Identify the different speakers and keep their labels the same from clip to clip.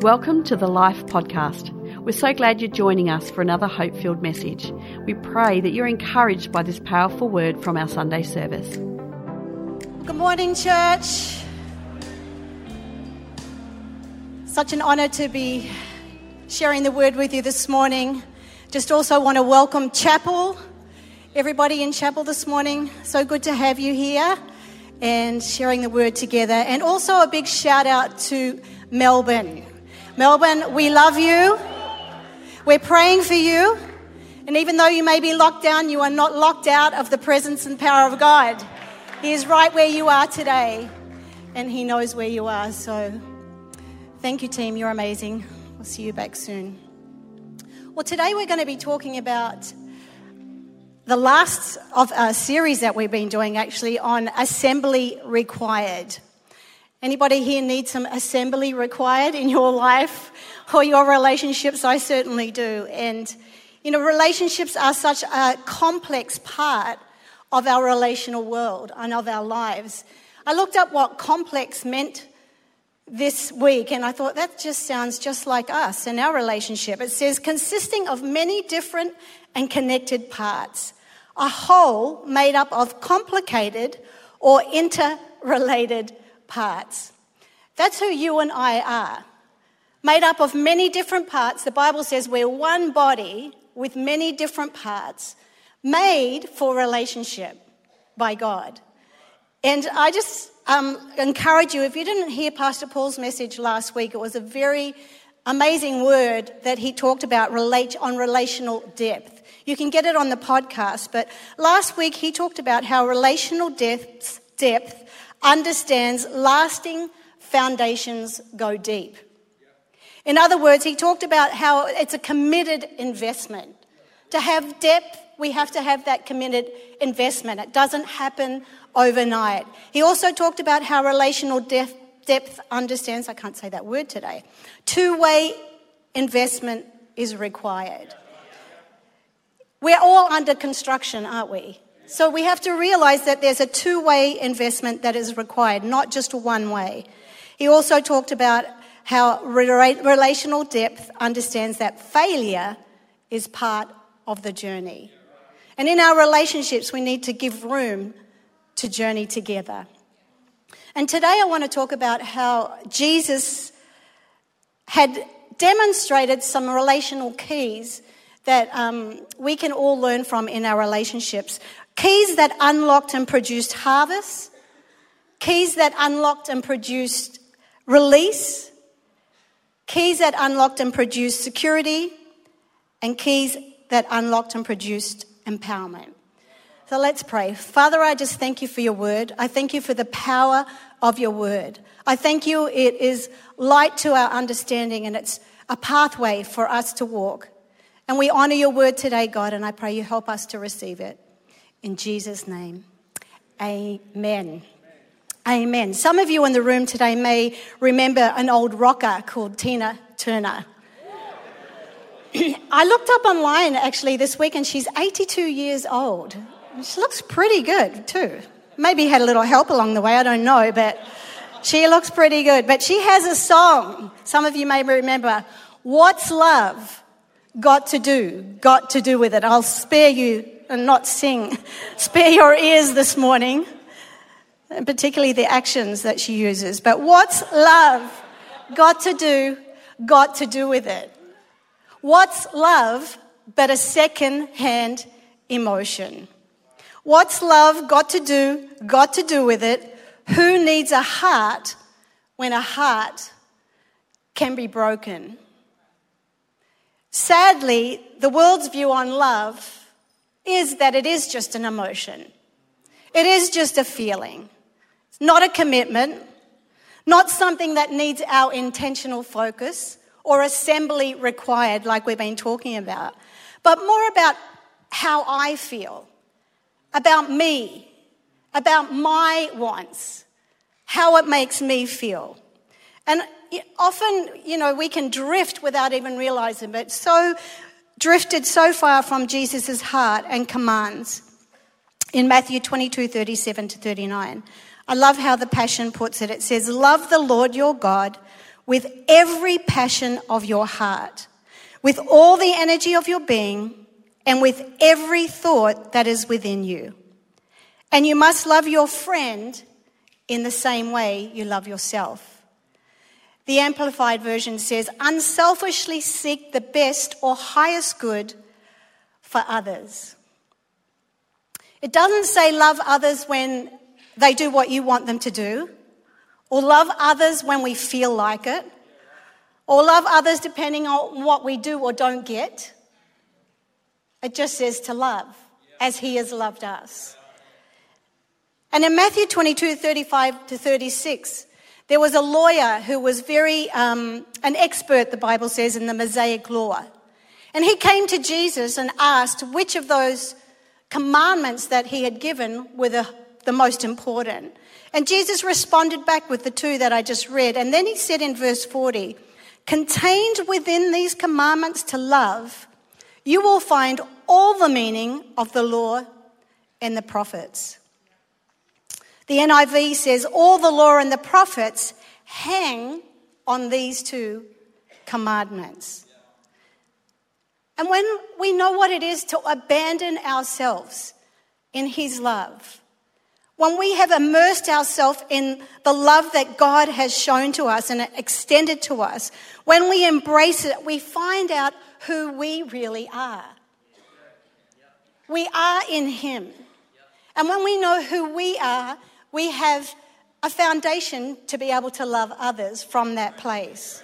Speaker 1: Welcome to the Life Podcast. We're so glad you're joining us for another hope filled message. We pray that you're encouraged by this powerful word from our Sunday service.
Speaker 2: Good morning, church. Such an honor to be sharing the word with you this morning. Just also want to welcome Chapel, everybody in Chapel this morning. So good to have you here and sharing the word together. And also a big shout out to Melbourne. Melbourne, we love you. We're praying for you. And even though you may be locked down, you are not locked out of the presence and power of God. He is right where you are today, and He knows where you are. So thank you, team. You're amazing. We'll see you back soon. Well, today we're going to be talking about the last of a series that we've been doing actually on assembly required. Anybody here need some assembly required in your life or your relationships? I certainly do. And, you know, relationships are such a complex part of our relational world and of our lives. I looked up what complex meant this week and I thought that just sounds just like us and our relationship. It says consisting of many different and connected parts, a whole made up of complicated or interrelated parts. That's who you and I are. Made up of many different parts. The Bible says we're one body with many different parts, made for relationship by God. And I just um, encourage you, if you didn't hear Pastor Paul's message last week, it was a very amazing word that he talked about relate, on relational depth. You can get it on the podcast, but last week he talked about how relational depth, depth understands lasting foundations go deep. In other words, he talked about how it's a committed investment. To have depth, we have to have that committed investment. It doesn't happen overnight. He also talked about how relational depth, depth understands, I can't say that word today, two way investment is required. We're all under construction, aren't we? So we have to realize that there's a two way investment that is required, not just a one way. He also talked about how relational depth understands that failure is part of the journey. And in our relationships, we need to give room to journey together. And today I want to talk about how Jesus had demonstrated some relational keys that um, we can all learn from in our relationships. Keys that unlocked and produced harvest, keys that unlocked and produced release, keys that unlocked and produced security, and keys that unlocked and produced empowerment. So let's pray. Father, I just thank you for your word. I thank you for the power of your word. I thank you, it is light to our understanding and it's a pathway for us to walk. And we honor your word today, God, and I pray you help us to receive it. In Jesus' name, amen. Amen. Some of you in the room today may remember an old rocker called Tina Turner. I looked up online actually this week and she's 82 years old. She looks pretty good too. Maybe had a little help along the way, I don't know, but she looks pretty good. But she has a song, some of you may remember, What's Love? got to do, got to do with it. I'll spare you and not sing, spare your ears this morning, and particularly the actions that she uses. But what's love got to do, got to do with it? What's love but a second hand emotion? What's love got to do, got to do with it? Who needs a heart when a heart can be broken? Sadly, the world's view on love is that it is just an emotion. It is just a feeling. It's not a commitment, not something that needs our intentional focus or assembly required, like we've been talking about, but more about how I feel, about me, about my wants, how it makes me feel. And often, you know, we can drift without even realizing, but so drifted so far from Jesus' heart and commands in Matthew 22 37 to 39. I love how the Passion puts it. It says, Love the Lord your God with every passion of your heart, with all the energy of your being, and with every thought that is within you. And you must love your friend in the same way you love yourself. The Amplified Version says, unselfishly seek the best or highest good for others. It doesn't say love others when they do what you want them to do, or love others when we feel like it, or love others depending on what we do or don't get. It just says to love as He has loved us. And in Matthew 22 35 to 36, there was a lawyer who was very, um, an expert, the Bible says, in the Mosaic law. And he came to Jesus and asked which of those commandments that he had given were the, the most important. And Jesus responded back with the two that I just read. And then he said in verse 40, contained within these commandments to love, you will find all the meaning of the law and the prophets. The NIV says, All the law and the prophets hang on these two commandments. And when we know what it is to abandon ourselves in His love, when we have immersed ourselves in the love that God has shown to us and extended to us, when we embrace it, we find out who we really are. We are in Him. And when we know who we are, we have a foundation to be able to love others from that place.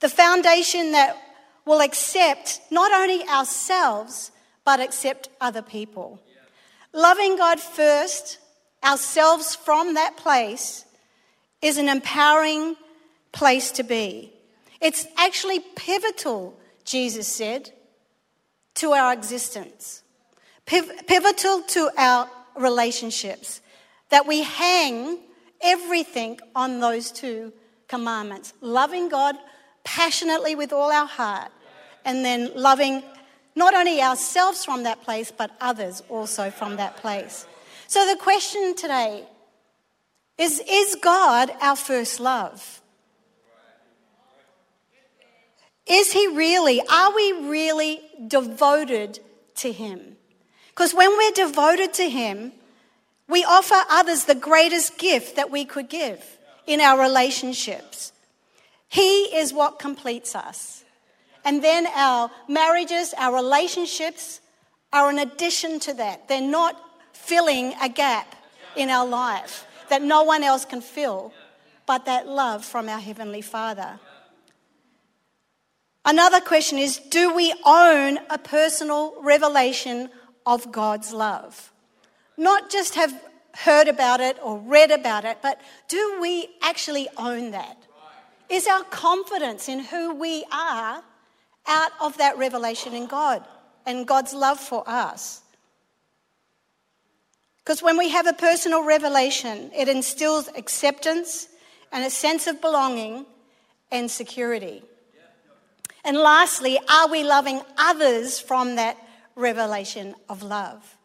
Speaker 2: The foundation that will accept not only ourselves, but accept other people. Loving God first, ourselves from that place, is an empowering place to be. It's actually pivotal, Jesus said, to our existence, pivotal to our relationships, that we hang everything on those two commandments loving God passionately with all our heart, and then loving not only ourselves from that place, but others also from that place. So the question today is Is God our first love? Is He really, are we really devoted to Him? Because when we're devoted to Him, we offer others the greatest gift that we could give in our relationships. He is what completes us. And then our marriages, our relationships are an addition to that. They're not filling a gap in our life that no one else can fill, but that love from our Heavenly Father. Another question is Do we own a personal revelation of God's love. Not just have heard about it or read about it, but do we actually own that? Is our confidence in who we are out of that revelation in God and God's love for us? Because when we have a personal revelation, it instills acceptance and a sense of belonging and security. And lastly, are we loving others from that revelation of love.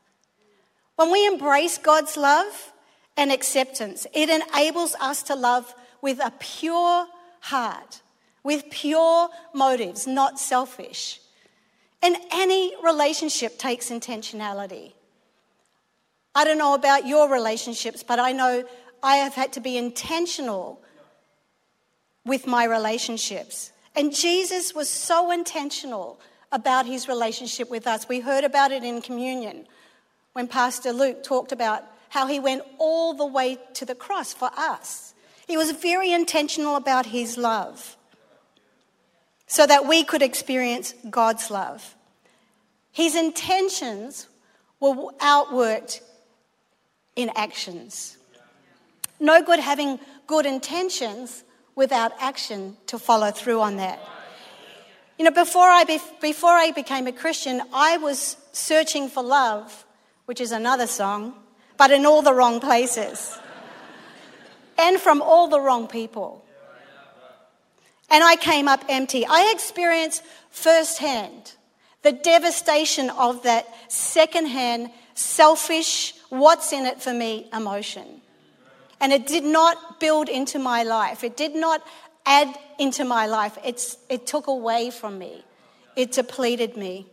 Speaker 2: When we embrace God's love and acceptance, it enables us to love with a pure heart, with pure motives, not selfish. And any relationship takes intentionality. I don't know about your relationships, but I know I have had to be intentional with my relationships. And Jesus was so intentional about his relationship with us. We heard about it in communion when Pastor Luke talked about how he went all the way to the cross for us. He was very intentional about his love so that we could experience God's love. His intentions were outworked in actions. No good having good intentions without action to follow through on that. You know, before I, be, before I became a Christian, I was searching for love, which is another song, but in all the wrong places and from all the wrong people. And I came up empty. I experienced firsthand the devastation of that secondhand, selfish, what's in it for me emotion. And it did not build into my life. It did not add into my life. It's, it took away from me. It depleted me.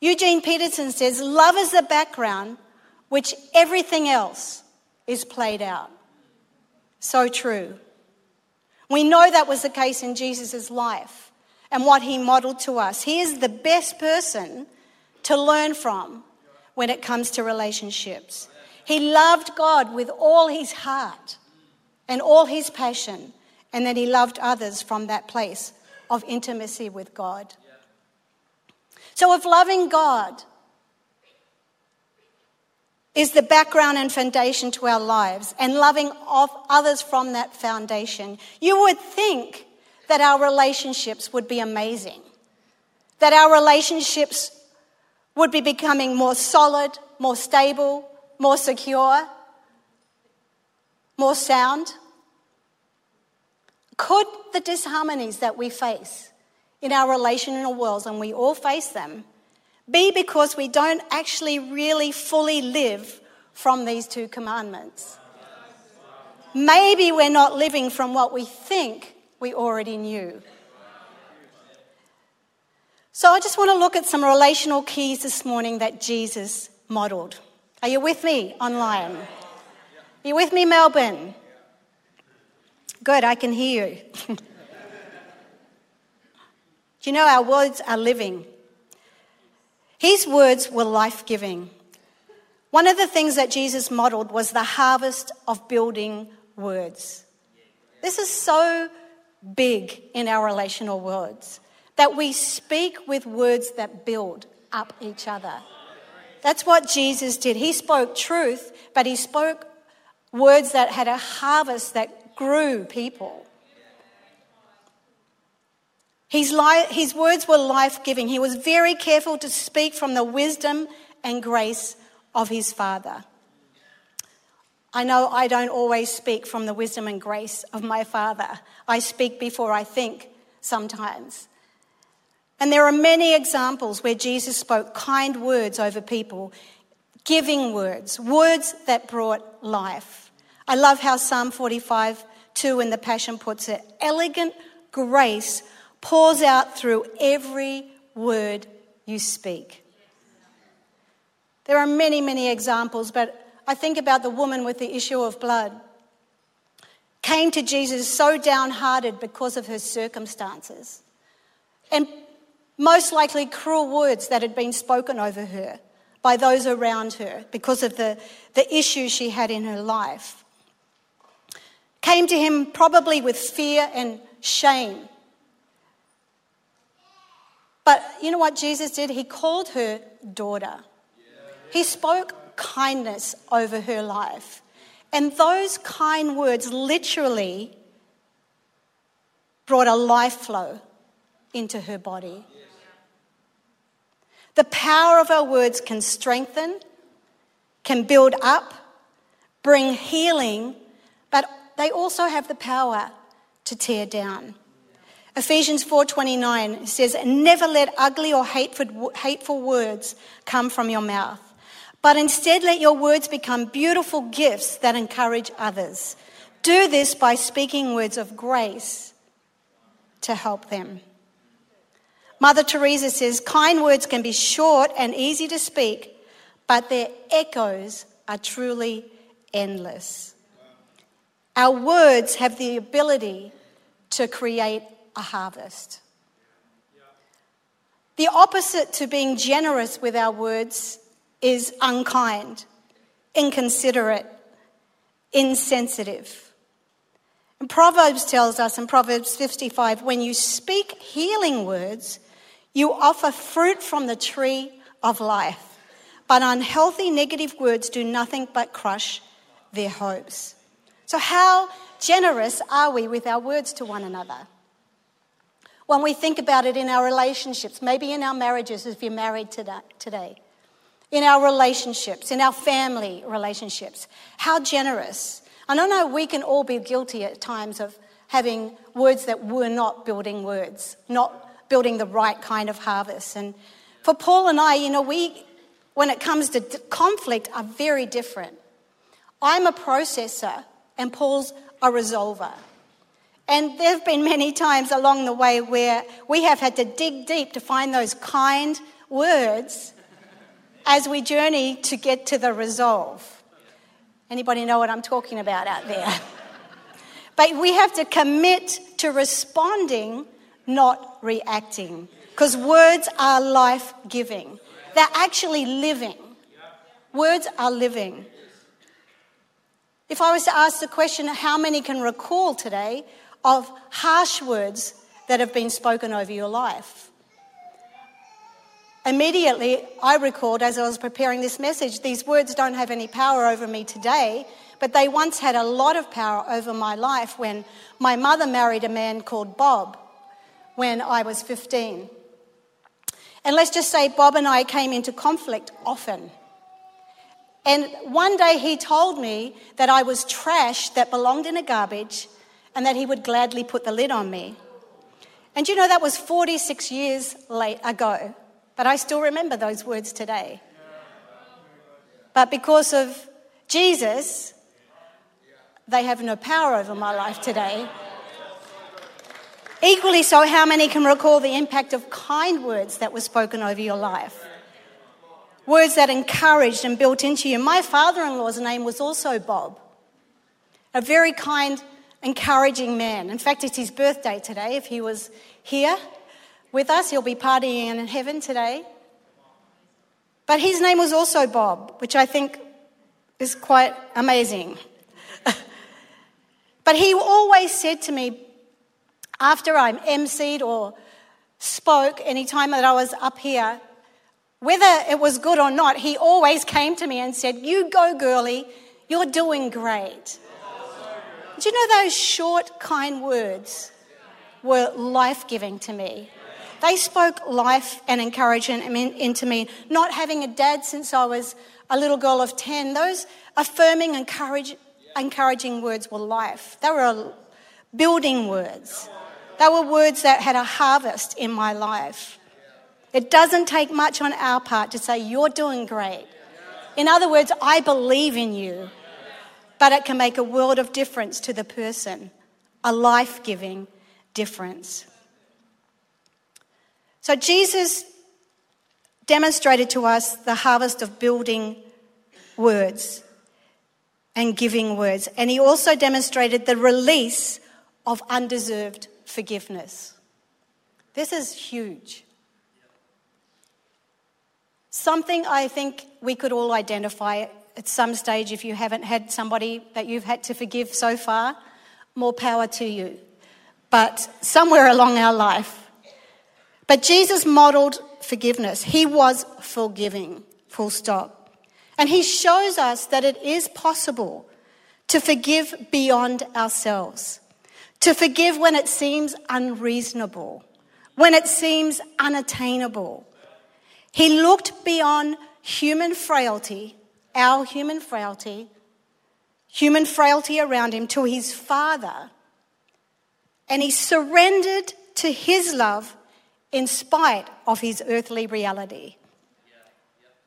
Speaker 2: Eugene Peterson says, Love is the background which everything else is played out. So true. We know that was the case in Jesus' life and what he modeled to us. He is the best person to learn from when it comes to relationships. He loved God with all his heart and all his passion, and that he loved others from that place of intimacy with God. So, if loving God is the background and foundation to our lives, and loving others from that foundation, you would think that our relationships would be amazing, that our relationships would be becoming more solid, more stable, more secure, more sound. Could the disharmonies that we face in our relational worlds, and we all face them, be because we don't actually really fully live from these two commandments. Maybe we're not living from what we think we already knew. So I just want to look at some relational keys this morning that Jesus modeled. Are you with me online? Are you with me, Melbourne? Good, I can hear you. Do you know our words are living? His words were life giving. One of the things that Jesus modeled was the harvest of building words. This is so big in our relational words that we speak with words that build up each other. That's what Jesus did. He spoke truth, but he spoke words that had a harvest that grew people. His, his words were life giving. He was very careful to speak from the wisdom and grace of his Father. I know I don't always speak from the wisdom and grace of my Father. I speak before I think sometimes. And there are many examples where Jesus spoke kind words over people, giving words, words that brought life. I love how Psalm 45 2 in the Passion puts it elegant grace pours out through every word you speak. There are many, many examples, but I think about the woman with the issue of blood. Came to Jesus so downhearted because of her circumstances. And most likely cruel words that had been spoken over her by those around her because of the, the issues she had in her life. Came to him probably with fear and shame but you know what Jesus did? He called her daughter. He spoke kindness over her life. And those kind words literally brought a life flow into her body. The power of our words can strengthen, can build up, bring healing, they also have the power to tear down. Ephesians 4:29 says, "Never let ugly or hateful, hateful words come from your mouth, but instead let your words become beautiful gifts that encourage others. Do this by speaking words of grace to help them." Mother Teresa says, "Kind words can be short and easy to speak, but their echoes are truly endless." Our words have the ability to create a harvest. The opposite to being generous with our words is unkind, inconsiderate, insensitive. And Proverbs tells us in Proverbs 55 when you speak healing words, you offer fruit from the tree of life. But unhealthy negative words do nothing but crush their hopes. So, how generous are we with our words to one another? when we think about it in our relationships, maybe in our marriages if you're married today, in our relationships, in our family relationships. How generous. And I know we can all be guilty at times of having words that were not building words, not building the right kind of harvest. And for Paul and I, you know, we, when it comes to conflict, are very different. I'm a processor and Paul's a resolver. And there have been many times along the way where we have had to dig deep to find those kind words as we journey to get to the resolve. Anybody know what I'm talking about out there? but we have to commit to responding, not reacting, because words are life giving. They're actually living. Words are living. If I was to ask the question, how many can recall today of harsh words that have been spoken over your life. Immediately, I recalled as I was preparing this message, these words don't have any power over me today, but they once had a lot of power over my life when my mother married a man called Bob when I was 15. And let's just say Bob and I came into conflict often. And one day he told me that I was trash that belonged in a garbage and that he would gladly put the lid on me. And you know, that was 46 years late ago, but I still remember those words today. But because of Jesus, they have no power over my life today. Equally so, how many can recall the impact of kind words that were spoken over your life? Words that encouraged and built into you. My father in law's name was also Bob, a very kind encouraging man. In fact, it's his birthday today. If he was here with us, he'll be partying in heaven today. But his name was also Bob, which I think is quite amazing. but he always said to me, after I'm emceed or spoke, any time that I was up here, whether it was good or not, he always came to me and said, You go, girlie, you're doing great. Do you know those short, kind words were life giving to me? They spoke life and encouragement into me. Not having a dad since I was a little girl of 10, those affirming, encourage, encouraging words were life. They were building words. They were words that had a harvest in my life. It doesn't take much on our part to say, You're doing great. In other words, I believe in you but it can make a world of difference to the person, a life giving difference. So Jesus demonstrated to us the harvest of building words and giving words. And he also demonstrated the release of undeserved forgiveness. This is huge. Something I think we could all identify at some stage, if you haven't had somebody that you've had to forgive so far, more power to you. But somewhere along our life. But Jesus modeled forgiveness. He was forgiving, full stop. And he shows us that it is possible to forgive beyond ourselves, to forgive when it seems unreasonable, when it seems unattainable. He looked beyond human frailty our human frailty, human frailty around him, to his Father. And he surrendered to his love in spite of his earthly reality.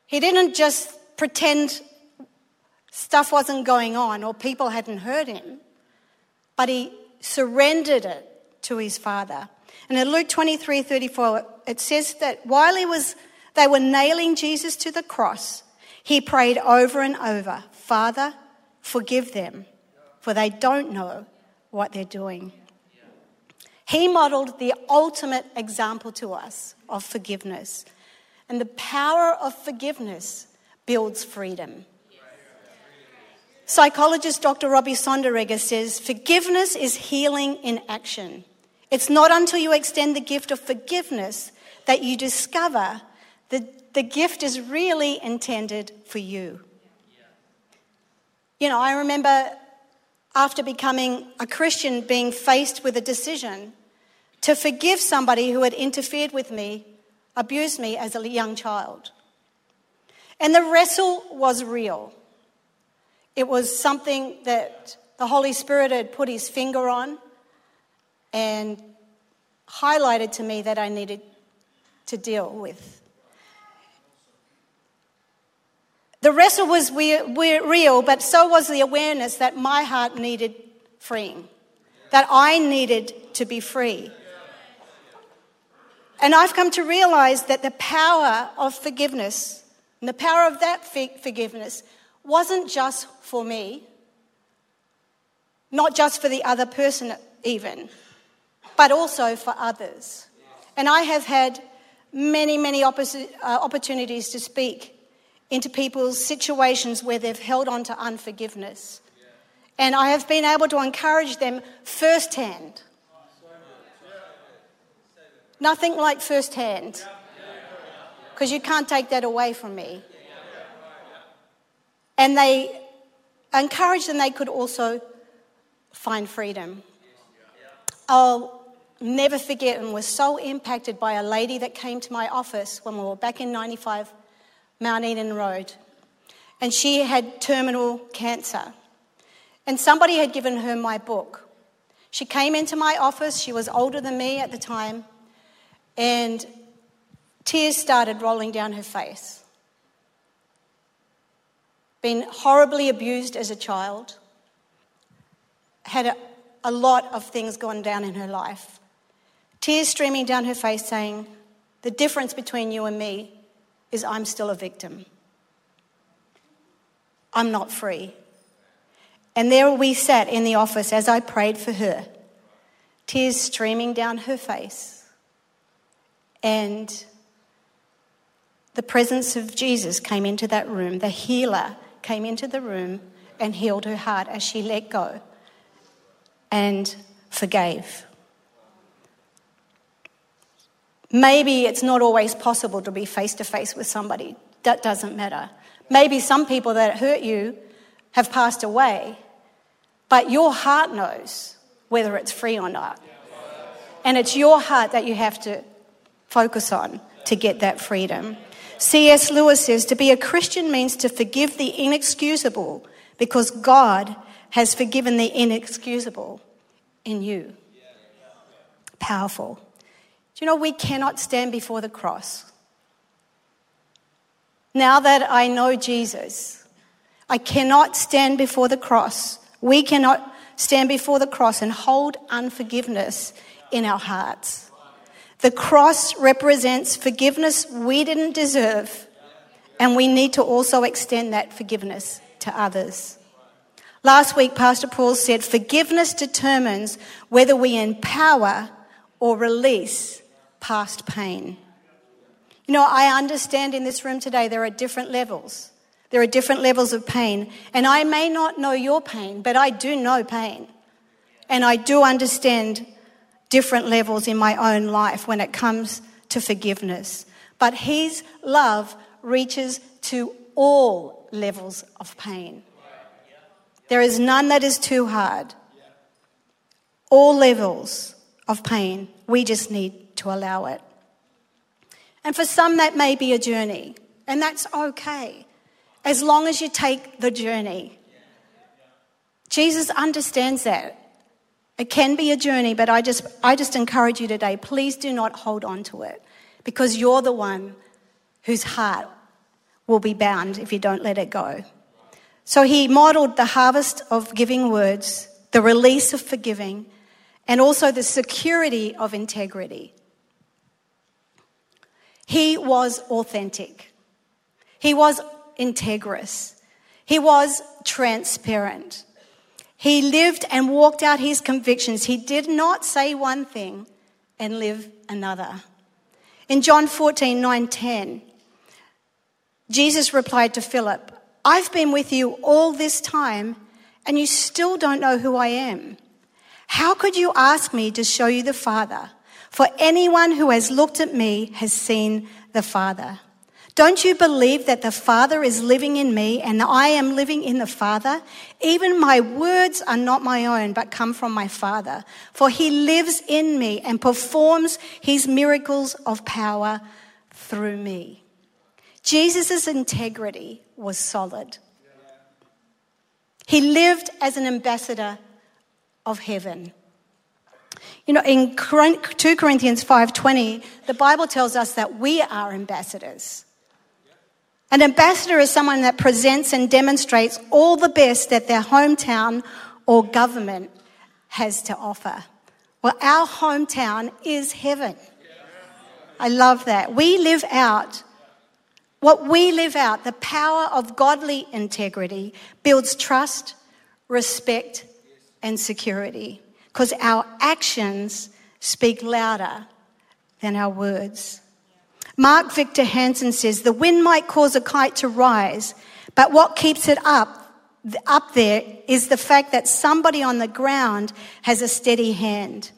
Speaker 2: He didn't just pretend stuff wasn't going on or people hadn't heard him, but he surrendered it to his Father. And in Luke 23 34, it says that while he was, they were nailing Jesus to the cross, he prayed over and over Father, forgive them, for they don't know what they're doing. He modeled the ultimate example to us of forgiveness. And the power of forgiveness builds freedom. Psychologist Dr. Robi Sonderegger says forgiveness is healing in action. It's not until you extend the gift of forgiveness that you discover the the gift is really intended for you. You know, I remember after becoming a Christian being faced with a decision to forgive somebody who had interfered with me, abused me as a young child. And the wrestle was real. It was something that the Holy Spirit had put his finger on and highlighted to me that I needed to deal with. The wrestle was real, but so was the awareness that my heart needed freeing, that I needed to be free. And I've come to realize that the power of forgiveness and the power of that forgiveness wasn't just for me, not just for the other person, even, but also for others. And I have had many, many uh, opportunities to speak into people's situations where they've held on to unforgiveness. And I have been able to encourage them firsthand. Nothing like firsthand, because you can't take that away from me. And they encouraged them they could also find freedom. I'll never forget and was so impacted by a lady that came to my office when we were back in 95 Mount Eden Road. And she had terminal cancer. And somebody had given her my book. She came into my office, she was older than me at the time, and tears started rolling down her face. Been horribly abused as a child, had a, a lot of things gone down in her life. Tears streaming down her face, saying, The difference between you and me is I'm still a victim. I'm not free. And there we sat in the office as I prayed for her, tears streaming down her face. And the presence of Jesus came into that room. The healer came into the room and healed her heart as she let go and forgave. Maybe it's not always possible to be face to face with somebody. That doesn't matter. Maybe some people that hurt you have passed away, but your heart knows whether it's free or not. And it's your heart that you have to focus on to get that freedom. C.S. Lewis says to be a Christian means to forgive the inexcusable because God has forgiven the inexcusable in you. Powerful. Do you know we cannot stand before the cross? Now that I know Jesus, I cannot stand before the cross. We cannot stand before the cross and hold unforgiveness in our hearts. The cross represents forgiveness we didn't deserve, and we need to also extend that forgiveness to others. Last week, Pastor Paul said forgiveness determines whether we empower or release past pain. You know, I understand in this room today there are different levels. There are different levels of pain. And I may not know your pain, but I do know pain. And I do understand different levels in my own life when it comes to forgiveness. But His love reaches to all levels of pain. There is none that is too hard. All levels of pain, we just need to allow it. And for some, that may be a journey, and that's okay, as long as you take the journey. Jesus understands that. It can be a journey, but I just, I just encourage you today please do not hold on to it because you're the one whose heart will be bound if you don't let it go. So he modeled the harvest of giving words, the release of forgiving, and also the security of integrity. He was authentic. He was integrous. He was transparent. He lived and walked out his convictions. He did not say one thing and live another. In John 14, 9, 10, Jesus replied to Philip, I've been with you all this time and you still don't know who I am. How could you ask me to show you the Father? For anyone who has looked at me has seen the Father. Don't you believe that the Father is living in me and I am living in the Father? Even my words are not my own, but come from my Father. For he lives in me and performs his miracles of power through me. Jesus' integrity was solid. He lived as an ambassador of heaven. You know, in 2 Corinthians 5:20, the Bible tells us that we are ambassadors. An ambassador is someone that presents and demonstrates all the best that their hometown or government has to offer. Well, our hometown is heaven. I love that. We live out what we live out, the power of godly integrity, builds trust, respect, and security because our actions speak louder than our words. Mark Victor Hansen says the wind might cause a kite to rise, but what keeps it up up there is the fact that somebody on the ground has a steady hand.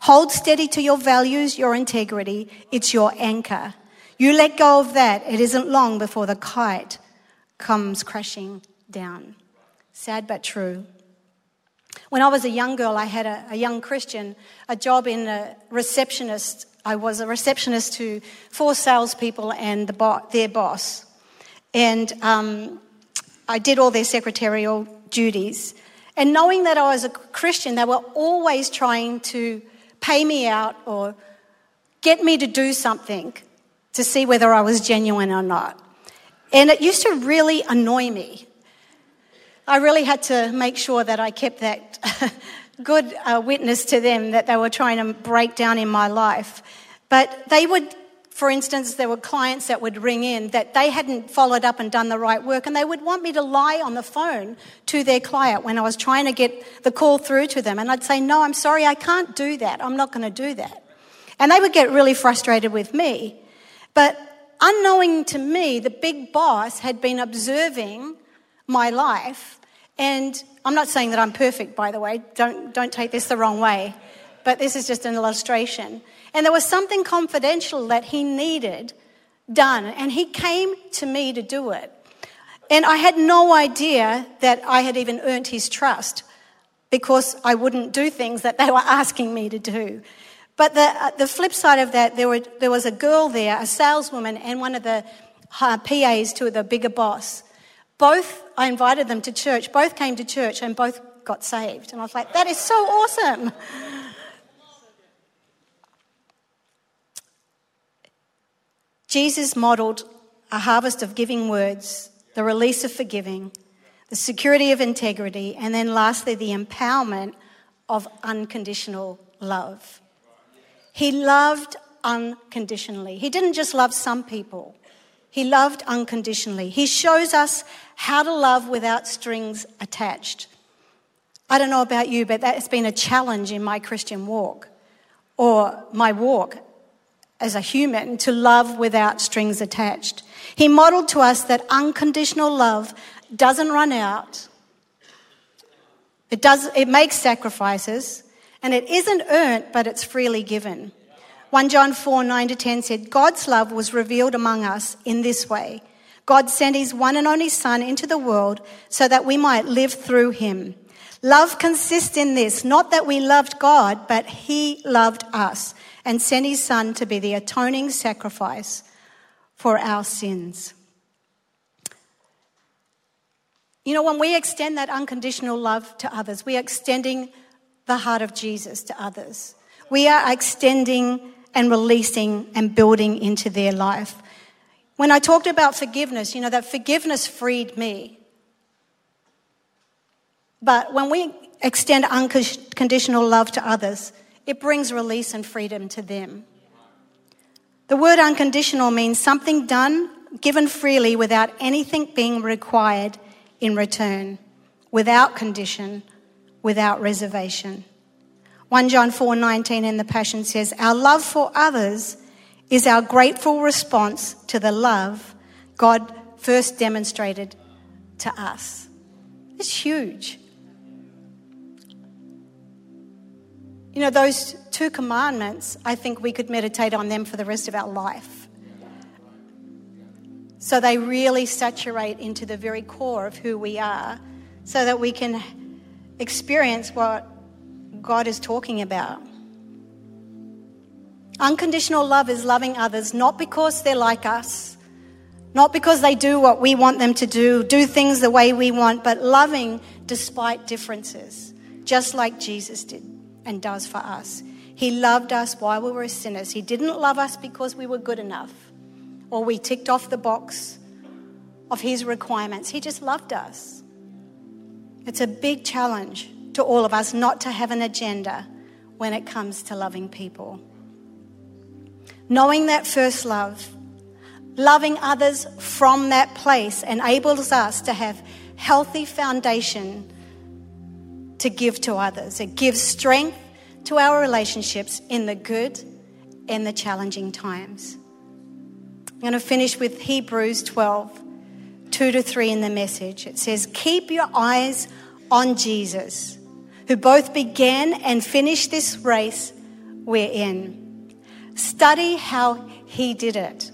Speaker 2: Hold steady to your values, your integrity. It's your anchor. You let go of that, it isn't long before the kite comes crashing down. Sad but true. When I was a young girl, I had a, a young Christian, a job in a receptionist. I was a receptionist to four salespeople and the bo- their boss. And um, I did all their secretarial duties. And knowing that I was a Christian, they were always trying to pay me out or get me to do something to see whether I was genuine or not. And it used to really annoy me. I really had to make sure that I kept that good uh, witness to them that they were trying to break down in my life. But they would, for instance, there were clients that would ring in that they hadn't followed up and done the right work, and they would want me to lie on the phone to their client when I was trying to get the call through to them. And I'd say, No, I'm sorry, I can't do that. I'm not going to do that. And they would get really frustrated with me. But unknowing to me, the big boss had been observing my life. And I'm not saying that I'm perfect, by the way. Don't, don't take this the wrong way. But this is just an illustration. And there was something confidential that he needed done. And he came to me to do it. And I had no idea that I had even earned his trust because I wouldn't do things that they were asking me to do. But the, uh, the flip side of that, there, were, there was a girl there, a saleswoman, and one of the uh, PAs to the bigger boss. Both, I invited them to church, both came to church and both got saved. And I was like, that is so awesome. Jesus modeled a harvest of giving words, the release of forgiving, the security of integrity, and then lastly, the empowerment of unconditional love. He loved unconditionally. He didn't just love some people, he loved unconditionally. He shows us how to love without strings attached. I don't know about you, but that's been a challenge in my Christian walk or my walk as a human to love without strings attached. He modeled to us that unconditional love doesn't run out. It does it makes sacrifices and it isn't earned, but it's freely given. 1 John 4 9 to 10 said, God's love was revealed among us in this way. God sent his one and only Son into the world so that we might live through him. Love consists in this, not that we loved God, but he loved us and sent his Son to be the atoning sacrifice for our sins. You know, when we extend that unconditional love to others, we are extending the heart of Jesus to others. We are extending and releasing and building into their life. When I talked about forgiveness, you know, that forgiveness freed me. But when we extend unconditional love to others, it brings release and freedom to them. The word unconditional means something done, given freely without anything being required in return, without condition, without reservation. 1 John 4:19 in the Passion says, "Our love for others is our grateful response to the love God first demonstrated to us." It's huge. You know, those two commandments, I think we could meditate on them for the rest of our life. So they really saturate into the very core of who we are so that we can experience what God is talking about. Unconditional love is loving others not because they're like us, not because they do what we want them to do, do things the way we want, but loving despite differences, just like Jesus did and does for us. He loved us while we were sinners. He didn't love us because we were good enough or we ticked off the box of His requirements. He just loved us. It's a big challenge to all of us not to have an agenda when it comes to loving people. Knowing that first love, loving others from that place enables us to have healthy foundation to give to others. It gives strength to our relationships in the good and the challenging times. I'm going to finish with Hebrews 12, 2 to 3 in the message. It says, Keep your eyes on Jesus, who both began and finished this race we're in. Study how he did it,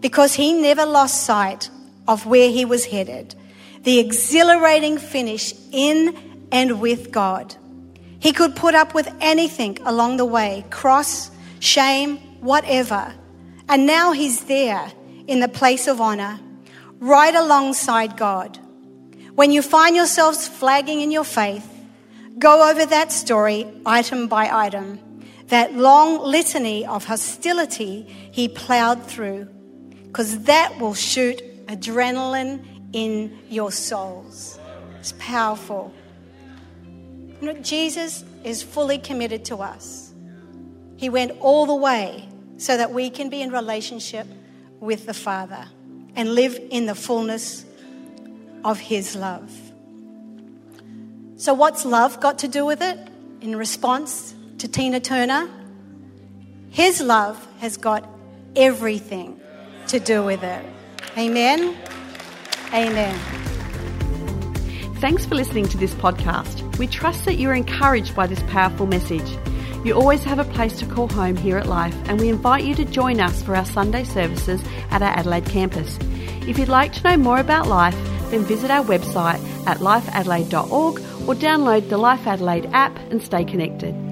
Speaker 2: because he never lost sight of where he was headed the exhilarating finish in and with God. He could put up with anything along the way cross, shame, whatever. And now he's there in the place of honor, right alongside God. When you find yourselves flagging in your faith, go over that story item by item, that long litany of hostility he plowed through, because that will shoot adrenaline in your souls. It's powerful. You know, Jesus is fully committed to us. He went all the way so that we can be in relationship with the Father and live in the fullness of His love. So, what's love got to do with it? In response to Tina Turner, His love has got everything to do with it. Amen. Amen.
Speaker 1: Thanks for listening to this podcast. We trust that you're encouraged by this powerful message. You always have a place to call home here at Life, and we invite you to join us for our Sunday services at our Adelaide campus. If you'd like to know more about Life, then visit our website at lifeadelaide.org or download the Life Adelaide app and stay connected.